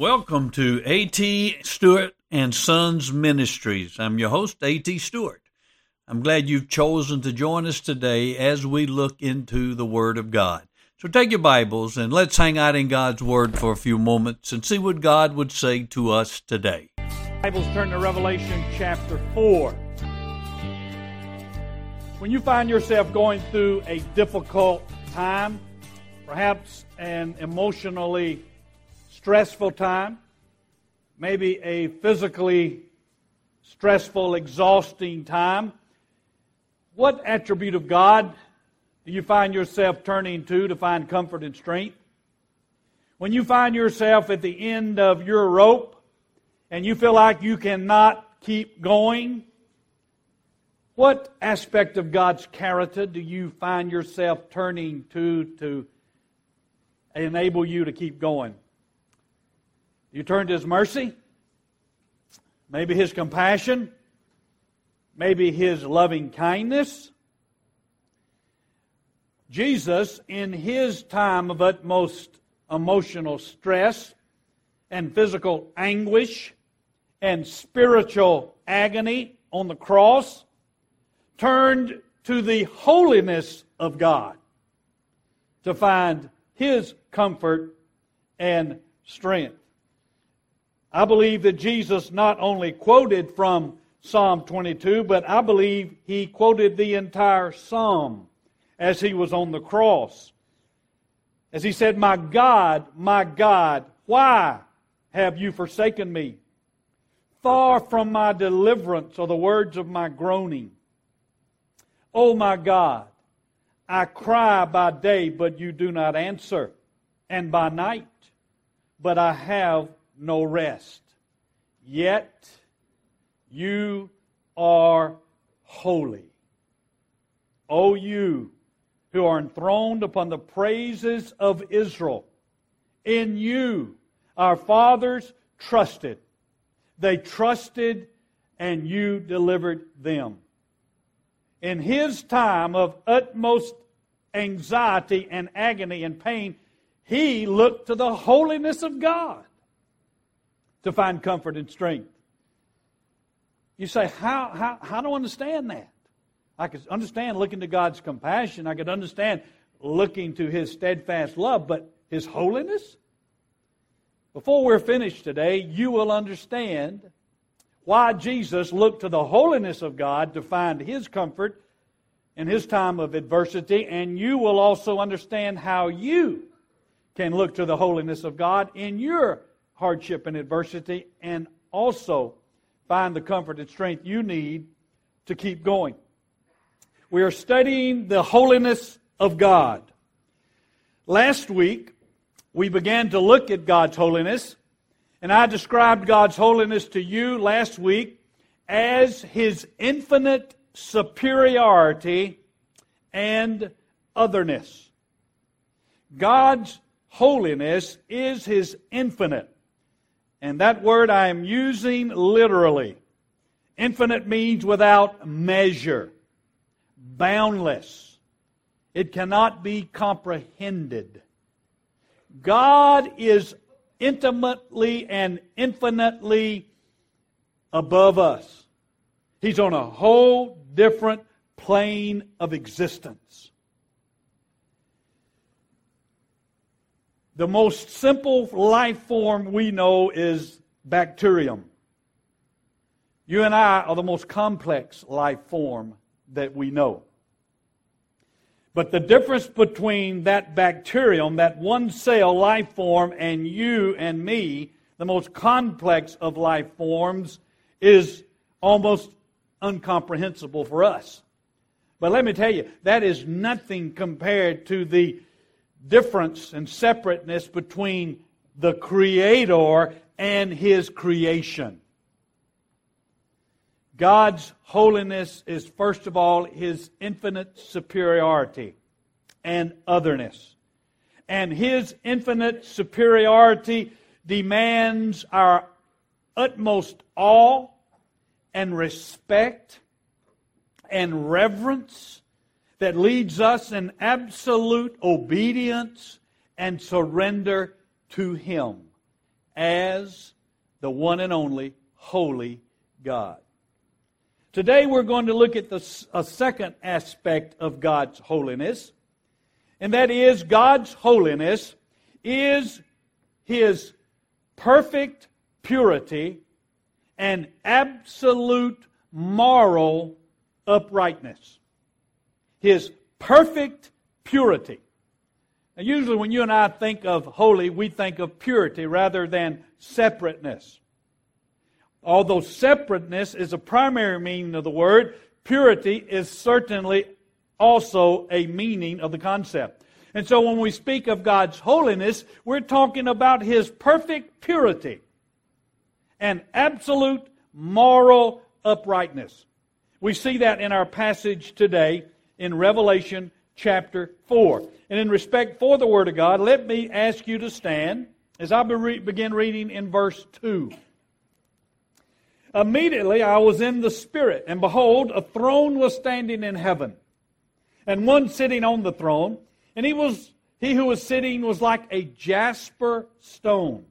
Welcome to A.T. Stewart and Sons Ministries. I'm your host, A.T. Stewart. I'm glad you've chosen to join us today as we look into the Word of God. So take your Bibles and let's hang out in God's Word for a few moments and see what God would say to us today. Bibles turn to Revelation chapter 4. When you find yourself going through a difficult time, perhaps an emotionally stressful time, maybe a physically stressful, exhausting time, what attribute of God do you find yourself turning to to find comfort and strength? When you find yourself at the end of your rope and you feel like you cannot keep going, what aspect of God's character do you find yourself turning to to enable you to keep going? You turn to His mercy, maybe His compassion, maybe His loving kindness. Jesus, in His time of utmost emotional stress and physical anguish and spiritual agony on the cross, turned to the holiness of God to find His comfort and strength. I believe that Jesus not only quoted from Psalm 22, but I believe he quoted the entire psalm as he was on the cross. As he said, My God, my God, why have you forsaken me? Far from my deliverance are the words of my groaning. Oh my God, I cry by day, but you do not answer, and by night, but I have no rest. Yet you are holy. O you who are enthroned upon the praises of Israel, in you our fathers trusted. They trusted and you delivered them. In his time of utmost anxiety and agony and pain, he looked to the holiness of God to find comfort and strength. You say, how, how, how do I understand that? I could understand looking to God's compassion. I could understand looking to His steadfast love, but His holiness? Before we're finished today, you will understand why Jesus looked to the holiness of God to find His comfort in His time of adversity, and you will also understand how you can look to the holiness of God in your hardship and adversity and also find the comfort and strength you need to keep going. We are studying the holiness of God. Last week, we began to look at God's holiness, and I described God's holiness to you last week as His infinite superiority and otherness. God's holiness is His infinite and that word I am using literally. Infinite means without measure, boundless. It cannot be comprehended. God is intimately and infinitely above us. He's on a whole different plane of existence. The most simple life form we know is bacterium. You and I are the most complex life form that we know. But the difference between that bacterium, that one cell life form, and you and me, the most complex of life forms, is almost incomprehensible for us. But let me tell you, that is nothing compared to the difference and separateness between the Creator and His creation. God's holiness is, first of all, His infinite superiority and otherness. And His infinite superiority demands our utmost awe and respect and reverence that leads us in absolute obedience and surrender to Him as the one and only holy God. Today we're going to look at the, a second aspect of God's holiness, and that is God's holiness is His perfect purity and absolute moral uprightness. His perfect purity. And usually when you and I think of holy, we think of purity rather than separateness. Although separateness is a primary meaning of the word, purity is certainly also a meaning of the concept. And so when we speak of God's holiness, we're talking about His perfect purity and absolute moral uprightness. We see that in our passage today in Revelation chapter 4. And in respect for the Word of God, let me ask you to stand as I begin reading in verse 2. Immediately I was in the Spirit, and behold, a throne was standing in heaven, and one sitting on the throne, and he was he who was sitting was like a jasper stone,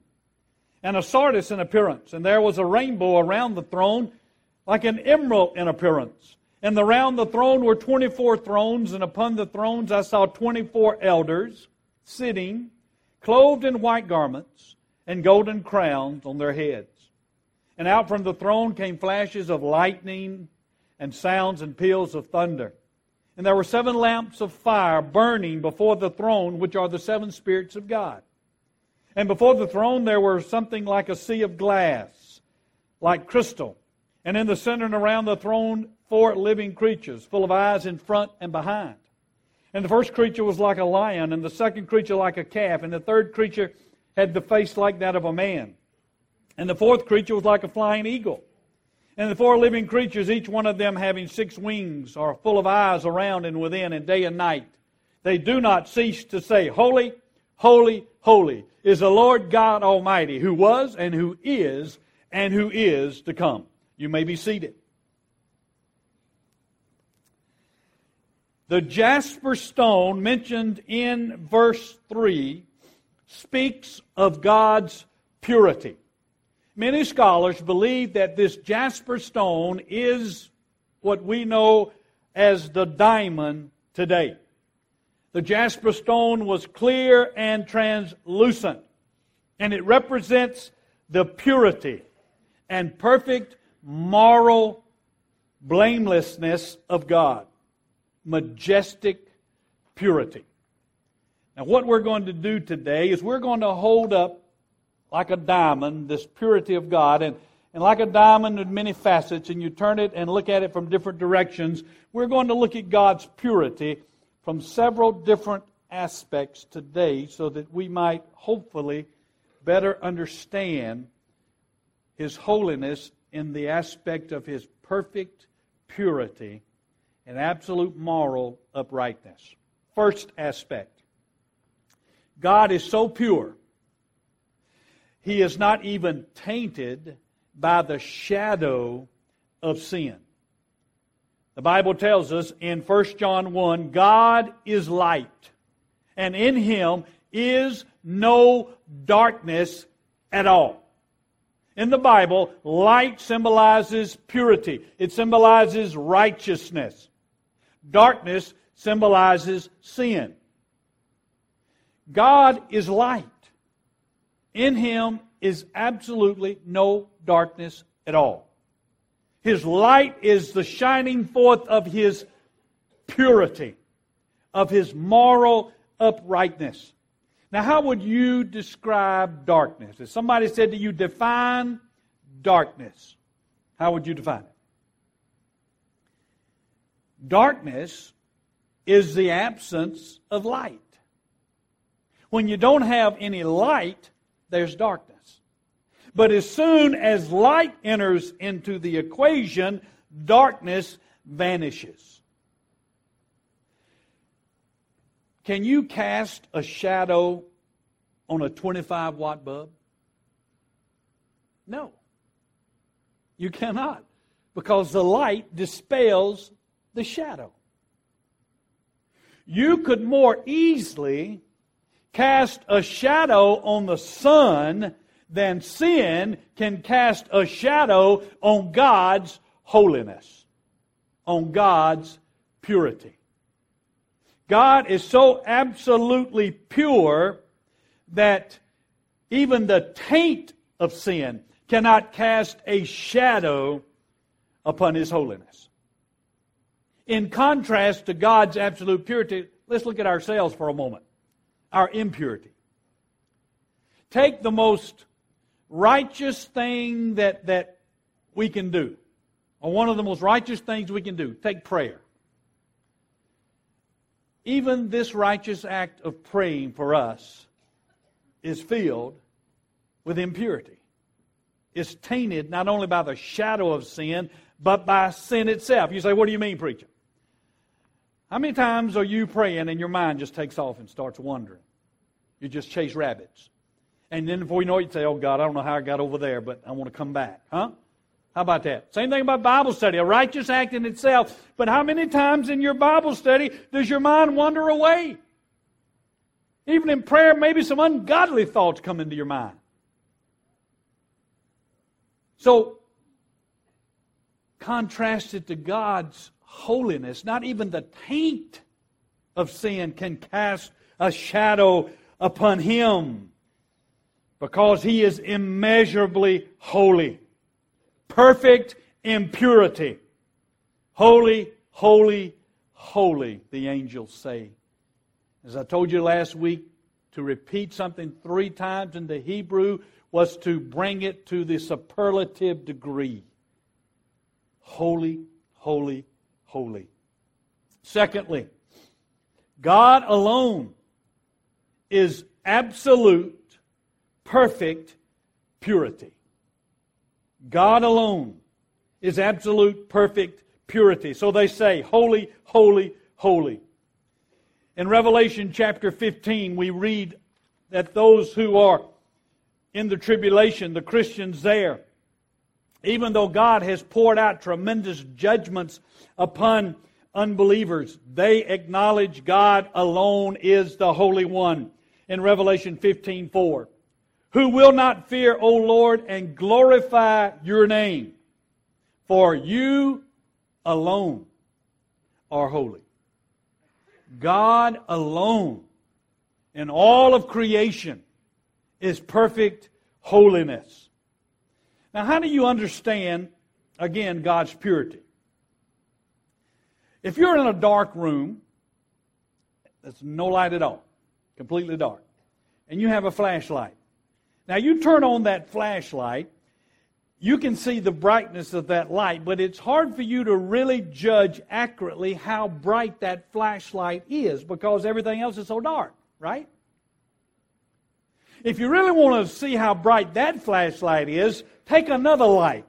and a sardius in appearance, and there was a rainbow around the throne, like an emerald in appearance. And around the throne were twenty four thrones, and upon the thrones I saw twenty four elders sitting, clothed in white garments, and golden crowns on their heads. And out from the throne came flashes of lightning and sounds and peals of thunder. And there were seven lamps of fire burning before the throne, which are the seven spirits of God. And before the throne there were something like a sea of glass, like crystal. And in the center and around the throne, four living creatures, full of eyes in front and behind. And the first creature was like a lion, and the second creature like a calf, and the third creature had the face like that of a man. And the fourth creature was like a flying eagle. And the four living creatures, each one of them having six wings, are full of eyes around and within, and day and night. They do not cease to say, Holy, holy, holy is the Lord God Almighty, who was and who is and who is to come. You may be seated. The jasper stone mentioned in verse 3 speaks of God's purity. Many scholars believe that this jasper stone is what we know as the diamond today. The jasper stone was clear and translucent, and it represents the purity and perfect moral blamelessness of God. Majestic purity. Now, what we're going to do today is we're going to hold up like a diamond, this purity of God. And, and like a diamond with many facets, and you turn it and look at it from different directions, we're going to look at God's purity from several different aspects today so that we might hopefully better understand His holiness in the aspect of His perfect purity and absolute moral uprightness. First aspect God is so pure he is not even tainted by the shadow of sin. The Bible tells us in 1 John 1 God is light, and in him is no darkness at all. In the Bible, light symbolizes purity, it symbolizes righteousness. Darkness symbolizes sin. God is light. In him is absolutely no darkness at all. His light is the shining forth of his purity, of his moral uprightness. Now, how would you describe darkness? If somebody said to you, define darkness, how would you define it? Darkness is the absence of light. When you don't have any light, there's darkness. But as soon as light enters into the equation, darkness vanishes. Can you cast a shadow on a 25 watt bulb? No. You cannot. Because the light dispels the shadow. You could more easily cast a shadow on the sun than sin can cast a shadow on God's holiness, on God's purity. God is so absolutely pure that even the taint of sin cannot cast a shadow upon His holiness. In contrast to God's absolute purity, let's look at ourselves for a moment. Our impurity. Take the most righteous thing that, that we can do, or one of the most righteous things we can do. Take prayer. Even this righteous act of praying for us is filled with impurity. It's tainted not only by the shadow of sin, but by sin itself. You say, What do you mean, preacher? How many times are you praying and your mind just takes off and starts wandering? You just chase rabbits. And then before you know it, you say, Oh God, I don't know how I got over there, but I want to come back. Huh? How about that? Same thing about Bible study, a righteous act in itself. But how many times in your Bible study does your mind wander away? Even in prayer, maybe some ungodly thoughts come into your mind. So, contrasted to God's holiness, not even the taint of sin can cast a shadow upon Him because He is immeasurably holy perfect impurity. Holy, holy, holy, the angels say. As I told you last week, to repeat something three times in the Hebrew was to bring it to the superlative degree. Holy, holy, holy. Secondly, God alone is absolute, perfect purity. God alone is absolute, perfect purity. So they say, Holy, holy, holy. In Revelation chapter 15, we read that those who are in the tribulation, the Christians there, even though God has poured out tremendous judgments upon unbelievers, they acknowledge God alone is the Holy One. In Revelation 15 4 who will not fear, O Lord, and glorify your name. For you alone are holy. God alone in all of creation is perfect holiness. Now, how do you understand, again, God's purity? If you're in a dark room, there's no light at all, completely dark, and you have a flashlight, now, you turn on that flashlight, you can see the brightness of that light, but it's hard for you to really judge accurately how bright that flashlight is because everything else is so dark, right? If you really want to see how bright that flashlight is, take another light.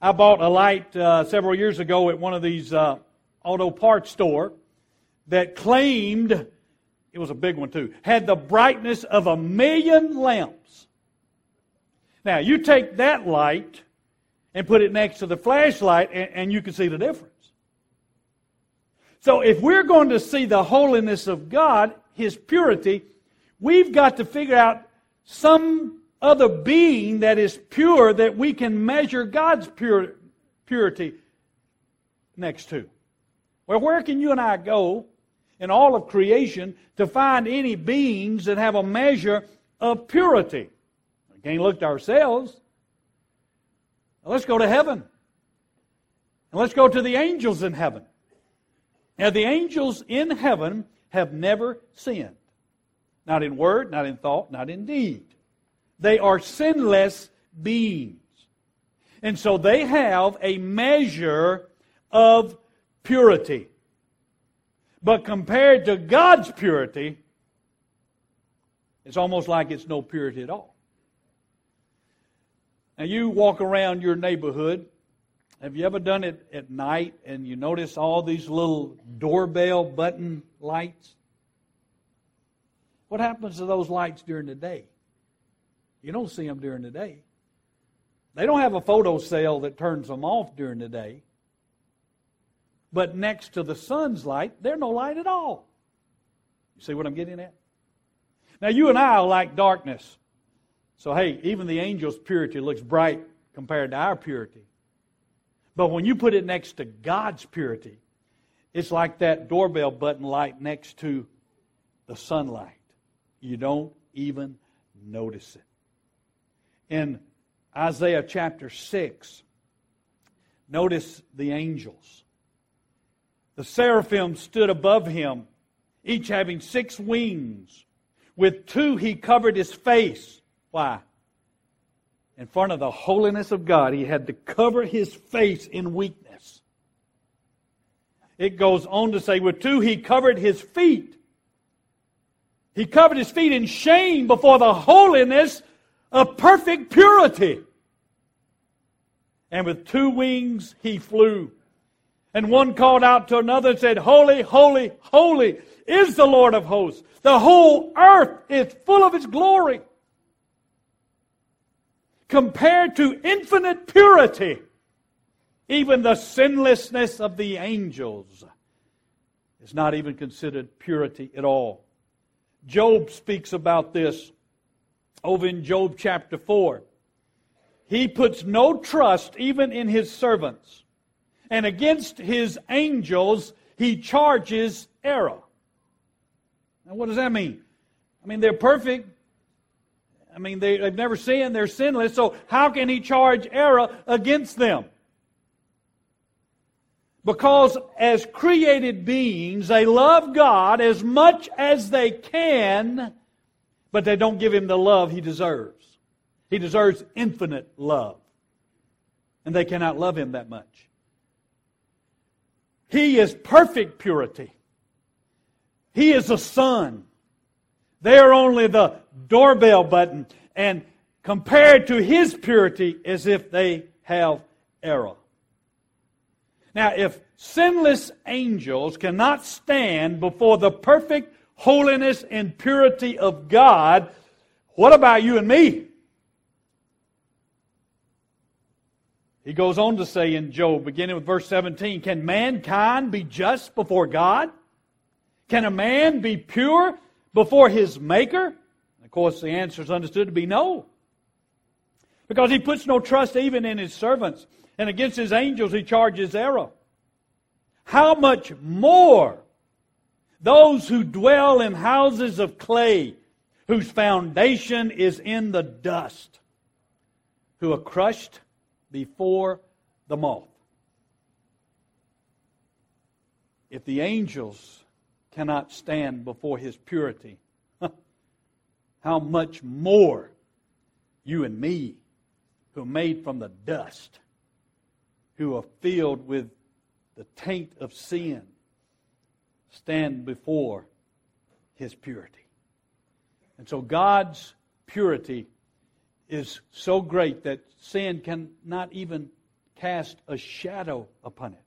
I bought a light uh, several years ago at one of these uh, auto parts store that claimed it was a big one too, had the brightness of a million lamps. Now, you take that light and put it next to the flashlight, and, and you can see the difference. So, if we're going to see the holiness of God, His purity, we've got to figure out some other being that is pure that we can measure God's pure, purity next to. Well, where can you and I go in all of creation to find any beings that have a measure of purity? can't look to ourselves. let's go to heaven. And let's go to the angels in heaven. Now, the angels in heaven have never sinned. Not in word, not in thought, not in deed. They are sinless beings. And so they have a measure of purity. But compared to God's purity, it's almost like it's no purity at all. Now, you walk around your neighborhood. Have you ever done it at night and you notice all these little doorbell button lights? What happens to those lights during the day? You don't see them during the day. They don't have a photo cell that turns them off during the day. But next to the sun's light, there's no light at all. You see what I'm getting at? Now, you and I like darkness. So, hey, even the angel's purity looks bright compared to our purity. But when you put it next to God's purity, it's like that doorbell button light next to the sunlight. You don't even notice it. In Isaiah chapter 6, notice the angels. The seraphim stood above him, each having six wings. With two he covered his face. Why? In front of the holiness of God, he had to cover his face in weakness. It goes on to say, with two he covered his feet. He covered his feet in shame before the holiness of perfect purity. And with two wings he flew. And one called out to another and said, Holy, holy, holy is the Lord of hosts. The whole earth is full of his glory. Compared to infinite purity, even the sinlessness of the angels is not even considered purity at all. Job speaks about this over in Job chapter 4. He puts no trust even in his servants. And against his angels, he charges error. Now, what does that mean? I mean, they're perfect. I mean, they, have never sinned. They're sinless. So, how can he charge error against them? Because as created beings, they love God as much as they can, but they don't give him the love he deserves. He deserves infinite love. And they cannot love him that much. He is perfect purity. He is a sun. They are only the doorbell button. And compared to his purity, as if they have error. Now, if sinless angels cannot stand before the perfect holiness and purity of God, what about you and me? He goes on to say in Job, beginning with verse 17, Can mankind be just before God? Can a man be pure before his Maker? Of course, the answer is understood to be no. Because he puts no trust even in his servants, and against his angels he charges error. How much more those who dwell in houses of clay, whose foundation is in the dust, who are crushed before the moth. If the angels cannot stand before his purity, how much more you and me, who are made from the dust, who are filled with the taint of sin, stand before his purity. And so God's purity is so great that sin cannot even cast a shadow upon it.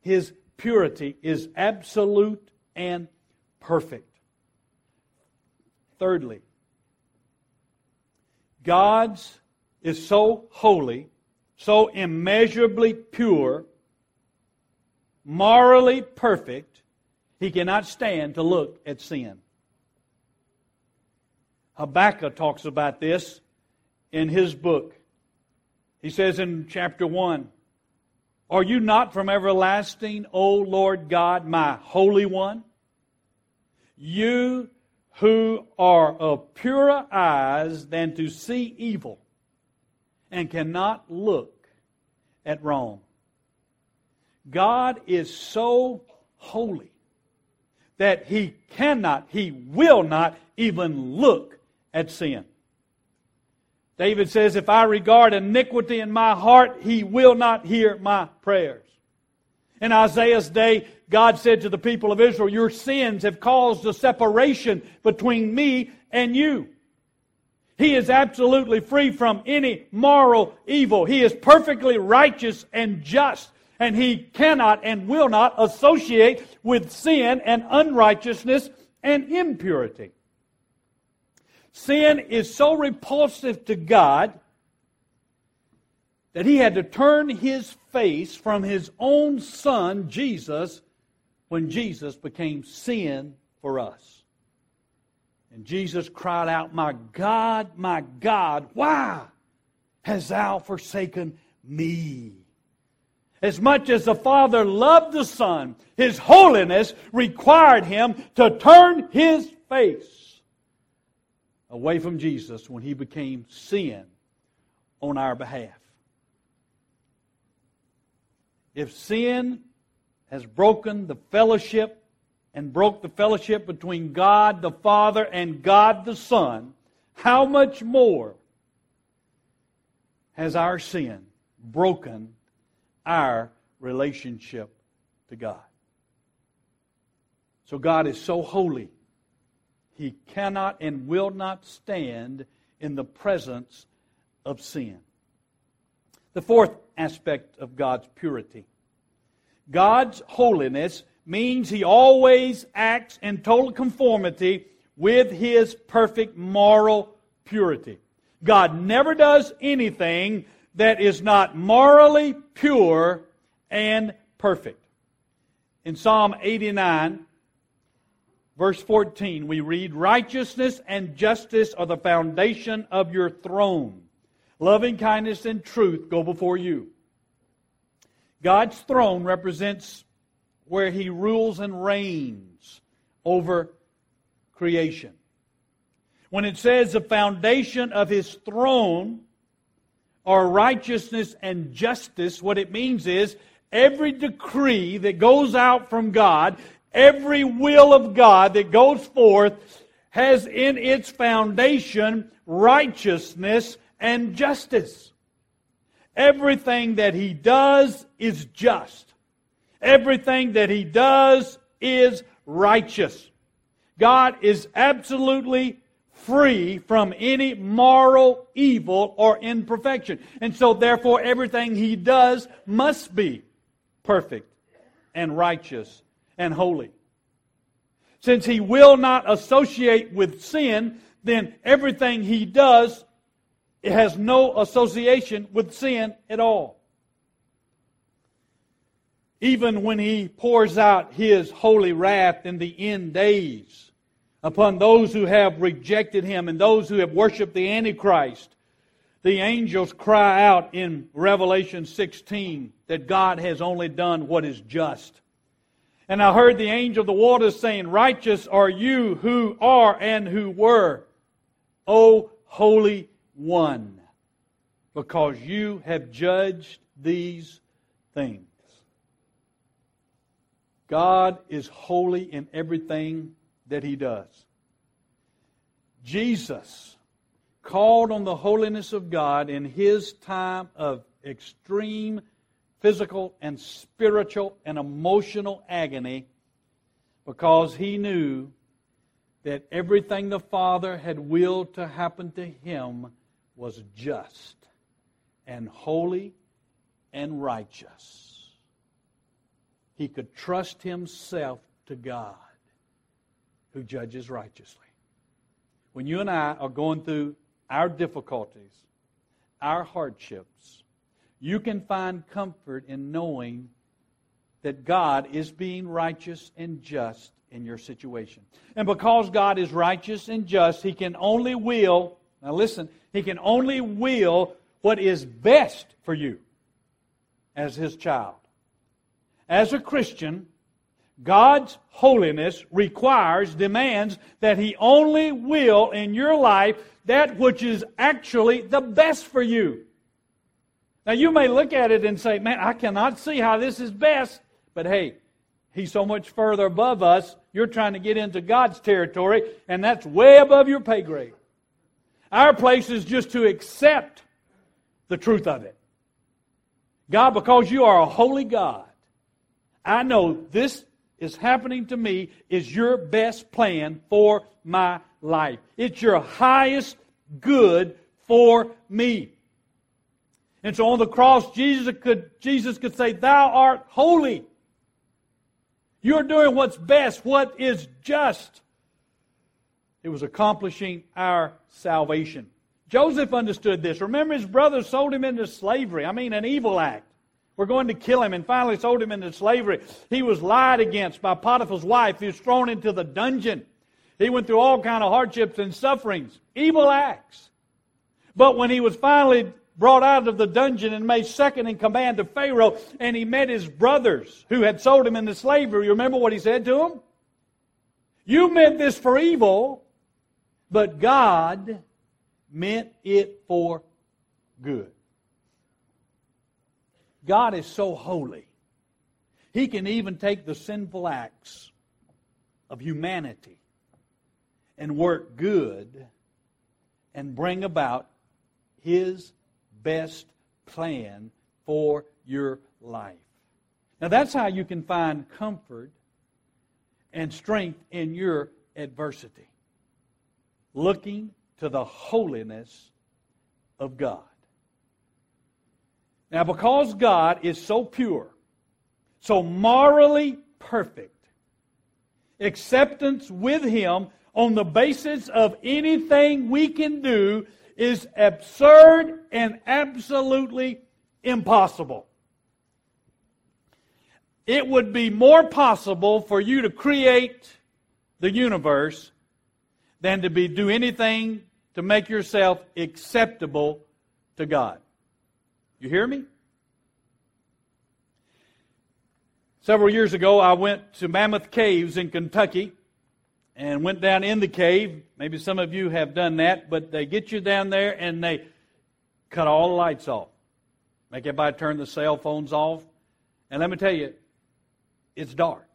His purity is absolute and perfect. Thirdly, God's is so holy, so immeasurably pure, morally perfect, he cannot stand to look at sin. Habakkuk talks about this in his book. He says in chapter 1 Are you not from everlasting, O Lord God, my Holy One? You who are of purer eyes than to see evil and cannot look at wrong. God is so holy that he cannot, he will not even look at sin. David says, If I regard iniquity in my heart, he will not hear my prayers. In Isaiah's day, God said to the people of Israel, Your sins have caused a separation between me and you. He is absolutely free from any moral evil. He is perfectly righteous and just, and he cannot and will not associate with sin and unrighteousness and impurity. Sin is so repulsive to God that he had to turn his face from his own son, Jesus, when Jesus became sin for us. And Jesus cried out, My God, my God, why hast thou forsaken me? As much as the Father loved the Son, His holiness required Him to turn His face away from Jesus when He became sin on our behalf. If sin has broken the fellowship and broke the fellowship between God the Father and God the Son, how much more has our sin broken our relationship to God? So God is so holy, He cannot and will not stand in the presence of sin. The fourth aspect of God's purity God's holiness means He always acts in total conformity with His perfect moral purity. God never does anything that is not morally pure and perfect. In Psalm 89, verse 14, we read, Righteousness and justice are the foundation of your throne. Loving kindness and truth go before you. God's throne represents where he rules and reigns over creation. When it says the foundation of his throne are righteousness and justice, what it means is every decree that goes out from God, every will of God that goes forth, has in its foundation righteousness and justice. Everything that he does is just. Everything that he does is righteous. God is absolutely free from any moral evil or imperfection. And so, therefore, everything he does must be perfect and righteous and holy. Since he will not associate with sin, then everything he does has no association with sin at all. Even when he pours out his holy wrath in the end days upon those who have rejected him and those who have worshiped the Antichrist, the angels cry out in Revelation 16 that God has only done what is just. And I heard the angel of the waters saying, Righteous are you who are and who were, O holy one, because you have judged these things. God is holy in everything that he does. Jesus called on the holiness of God in his time of extreme physical and spiritual and emotional agony because he knew that everything the Father had willed to happen to him was just and holy and righteous. He could trust himself to God who judges righteously. When you and I are going through our difficulties, our hardships, you can find comfort in knowing that God is being righteous and just in your situation. And because God is righteous and just, He can only will now listen, he can only will what is best for you as his child. As a Christian, God's holiness requires, demands that He only will in your life that which is actually the best for you. Now, you may look at it and say, Man, I cannot see how this is best. But hey, He's so much further above us, you're trying to get into God's territory, and that's way above your pay grade. Our place is just to accept the truth of it. God, because you are a holy God, I know this is happening to me is your best plan for my life. It's your highest good for me. And so on the cross, Jesus could, Jesus could say, Thou art holy. You're doing what's best, what is just. It was accomplishing our salvation. Joseph understood this. Remember, his brothers sold him into slavery. I mean, an evil act. We're going to kill him, and finally sold him into slavery. He was lied against by Potiphar's wife. He was thrown into the dungeon. He went through all kind of hardships and sufferings, evil acts. But when he was finally brought out of the dungeon and made second in command to Pharaoh, and he met his brothers who had sold him into slavery. You remember what he said to them? You meant this for evil, but God meant it for good. God is so holy. He can even take the sinful acts of humanity and work good and bring about His best plan for your life. Now, that's how you can find comfort and strength in your adversity. Looking to the holiness of God. Now, because God is so pure, so morally perfect, acceptance with Him on the basis of anything we can do is absurd and absolutely impossible. It would be more possible for you to create the universe than to be do anything to make yourself acceptable to God. You hear me? Several years ago, I went to Mammoth Caves in Kentucky and went down in the cave. Maybe some of you have done that, but they get you down there and they cut all the lights off. Make everybody turn the cell phones off. And let me tell you, it's dark.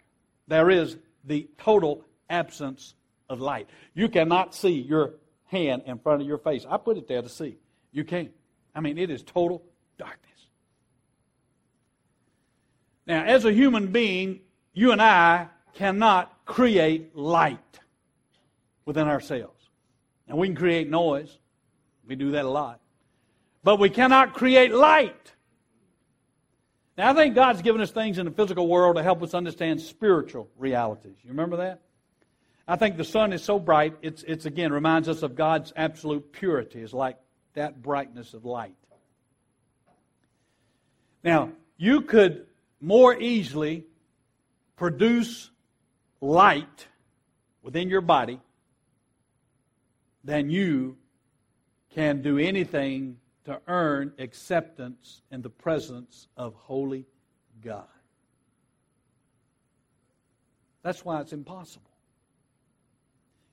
There is the total absence of light. You cannot see your hand in front of your face. I put it there to see. You can't. I mean, it is total darkness. Now, as a human being, you and I cannot create light within ourselves. And we can create noise. We do that a lot. But we cannot create light. Now, I think God's given us things in the physical world to help us understand spiritual realities. You remember that? I think the sun is so bright, it's, it's again reminds us of God's absolute purity, It's like that brightness of light. Now, you could more easily produce light within your body than you can do anything to earn acceptance in the presence of holy God. That's why it's impossible.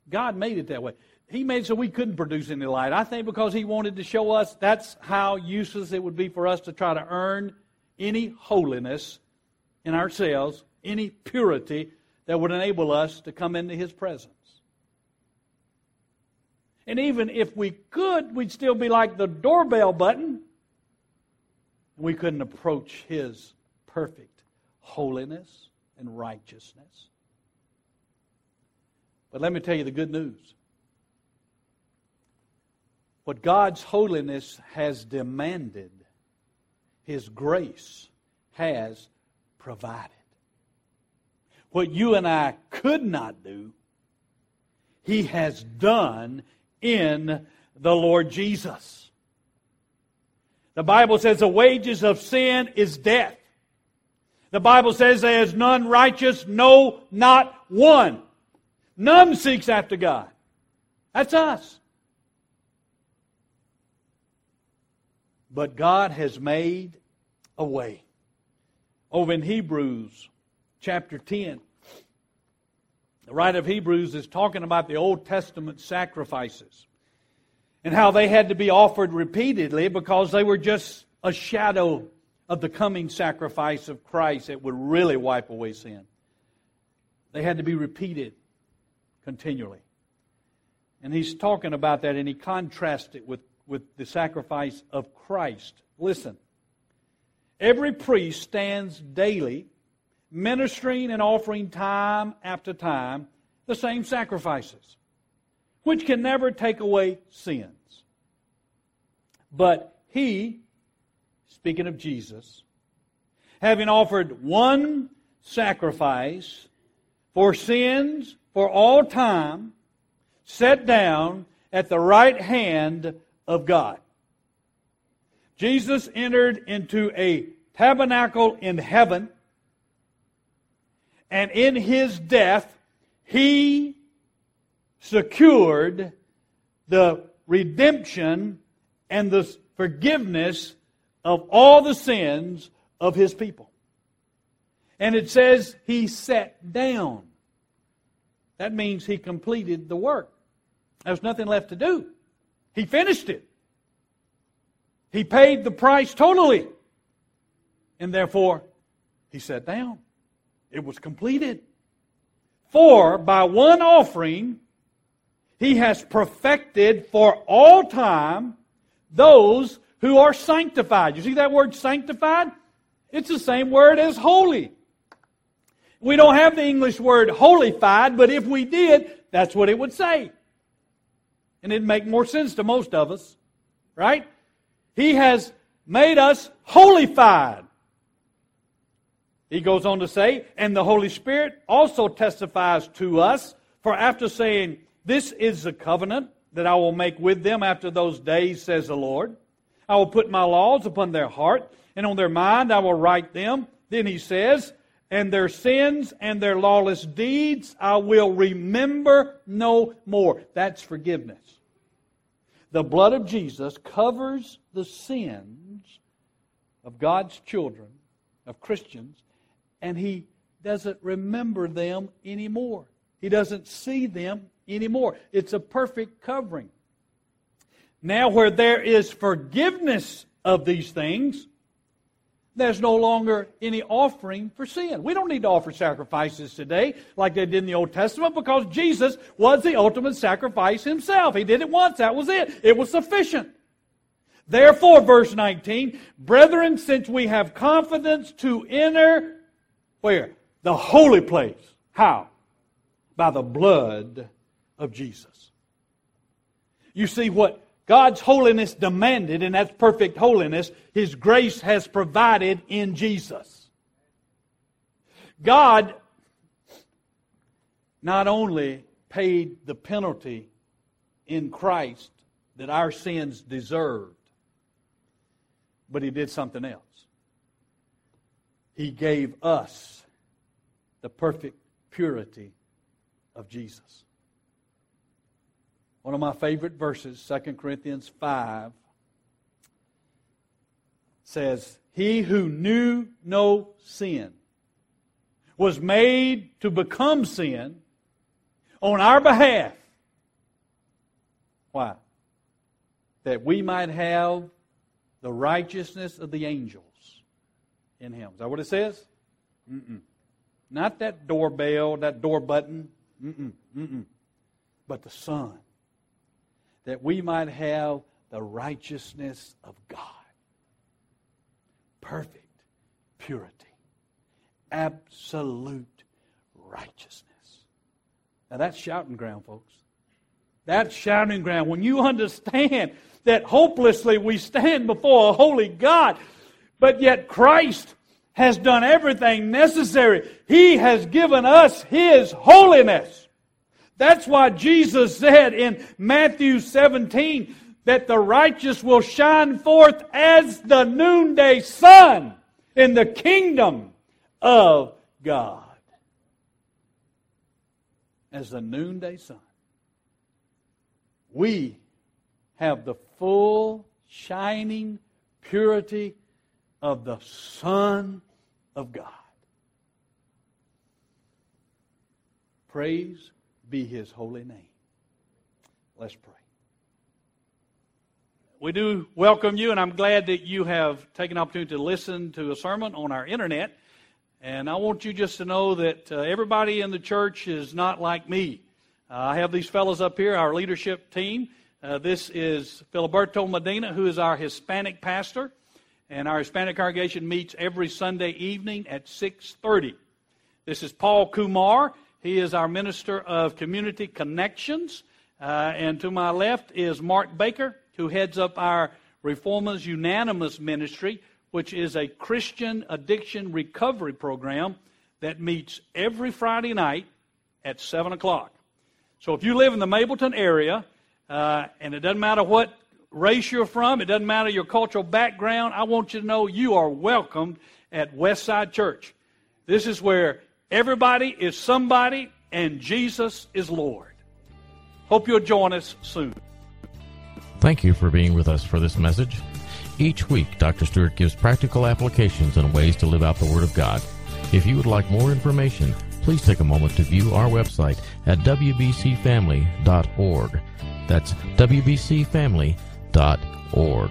God made it that way. He made so we couldn't produce any light. I think because He wanted to show us that's how useless it would be for us to try to earn any holiness in ourselves, any purity that would enable us to come into His presence. And even if we could, we'd still be like the doorbell button. We couldn't approach His perfect holiness and righteousness. But let me tell you the good news. What God's holiness has demanded, His grace has provided. What you and I could not do, He has done in the Lord Jesus. The Bible says the wages of sin is death. The Bible says there is none righteous, no, not one. None seeks after God. That's us. But God has made a way. Over in Hebrews chapter 10, the writer of Hebrews is talking about the Old Testament sacrifices and how they had to be offered repeatedly because they were just a shadow of the coming sacrifice of Christ that would really wipe away sin. They had to be repeated continually. And he's talking about that and he contrasts it with, with the sacrifice of Christ. Listen, every priest stands daily ministering and offering time after time the same sacrifices, which can never take away sins. But he, speaking of Jesus, having offered one sacrifice for sins for all time, set down at the right hand of God. Jesus entered into a tabernacle in heaven, and in his death, he secured the redemption and the forgiveness of all the sins of his people. And it says he sat down. That means he completed the work. There's nothing left to do. He finished it. He paid the price totally. And therefore, he sat down. It was completed. For by one offering, he has perfected for all time those who are sanctified. You see that word sanctified? It's the same word as holy. We don't have the English word holified, but if we did, that's what it would say. And it'd make more sense to most of us, right? He has made us holified. He goes on to say, and the Holy Spirit also testifies to us, for after saying, This is the covenant that I will make with them after those days, says the Lord. I will put my laws upon their heart, and on their mind I will write them. Then he says, and their sins and their lawless deeds I will remember no more. That's forgiveness. The blood of Jesus covers the sins of God's children, of Christians, and He doesn't remember them anymore. He doesn't see them anymore. It's a perfect covering. Now, where there is forgiveness of these things, there's no longer any offering for sin. We don't need to offer sacrifices today like they did in the Old Testament because Jesus was the ultimate sacrifice himself. He did it once, that was it. It was sufficient. Therefore, verse 19, brethren, since we have confidence to enter where? The holy place. How? By the blood of Jesus. You see what God's holiness demanded, and that's perfect holiness, His grace has provided in Jesus. God not only paid the penalty in Christ that our sins deserved, but He did something else. He gave us the perfect purity of Jesus. One of my favorite verses, 2 Corinthians 5, says, He who knew no sin was made to become sin on our behalf. Why? That we might have the righteousness of the angels in him. Is that what it says? Mm-mm. Not that doorbell, that door button. Mm-mm. Mm-mm. But the Son that we might have the righteousness of God. Perfect purity, absolute righteousness. Now that's shouting ground, folks. That's shouting ground. When you understand that hopelessly we stand before a holy God, but yet Christ has done everything necessary. He has given us His holiness. That's why Jesus said in Matthew 17 that the righteous will shine forth as the noonday sun in the kingdom of God. As the noonday sun. We have the full, shining purity of the Son of God. Praise be his holy name. Let's pray. We do welcome you, and I'm glad that you have taken the opportunity to listen to a sermon on our internet. And I want you just to know that uh, everybody in the church is not like me. Uh, I have these fellows up here, our leadership team. Uh, this is Filiberto Medina, who is our Hispanic pastor, and our Hispanic congregation meets every Sunday evening at 6:30. This is Paul Kumar. He is our Minister of Community Connections. Uh, and to my left is Mark Baker, who heads up our Reformers Unanimous Ministry, which is a Christian addiction recovery program that meets every Friday night at 7 o'clock. So if you live in the Mableton area, uh, and it doesn't matter what race you're from, it doesn't matter your cultural background, I want you to know you are welcomed at Westside Church. This is where Everybody is somebody, and Jesus is Lord. Hope you'll join us soon. Thank you for being with us for this message. Each week, Dr. Stewart gives practical applications and ways to live out the Word of God. If you would like more information, please take a moment to view our website at wbcfamily.org. That's wbcfamily.org.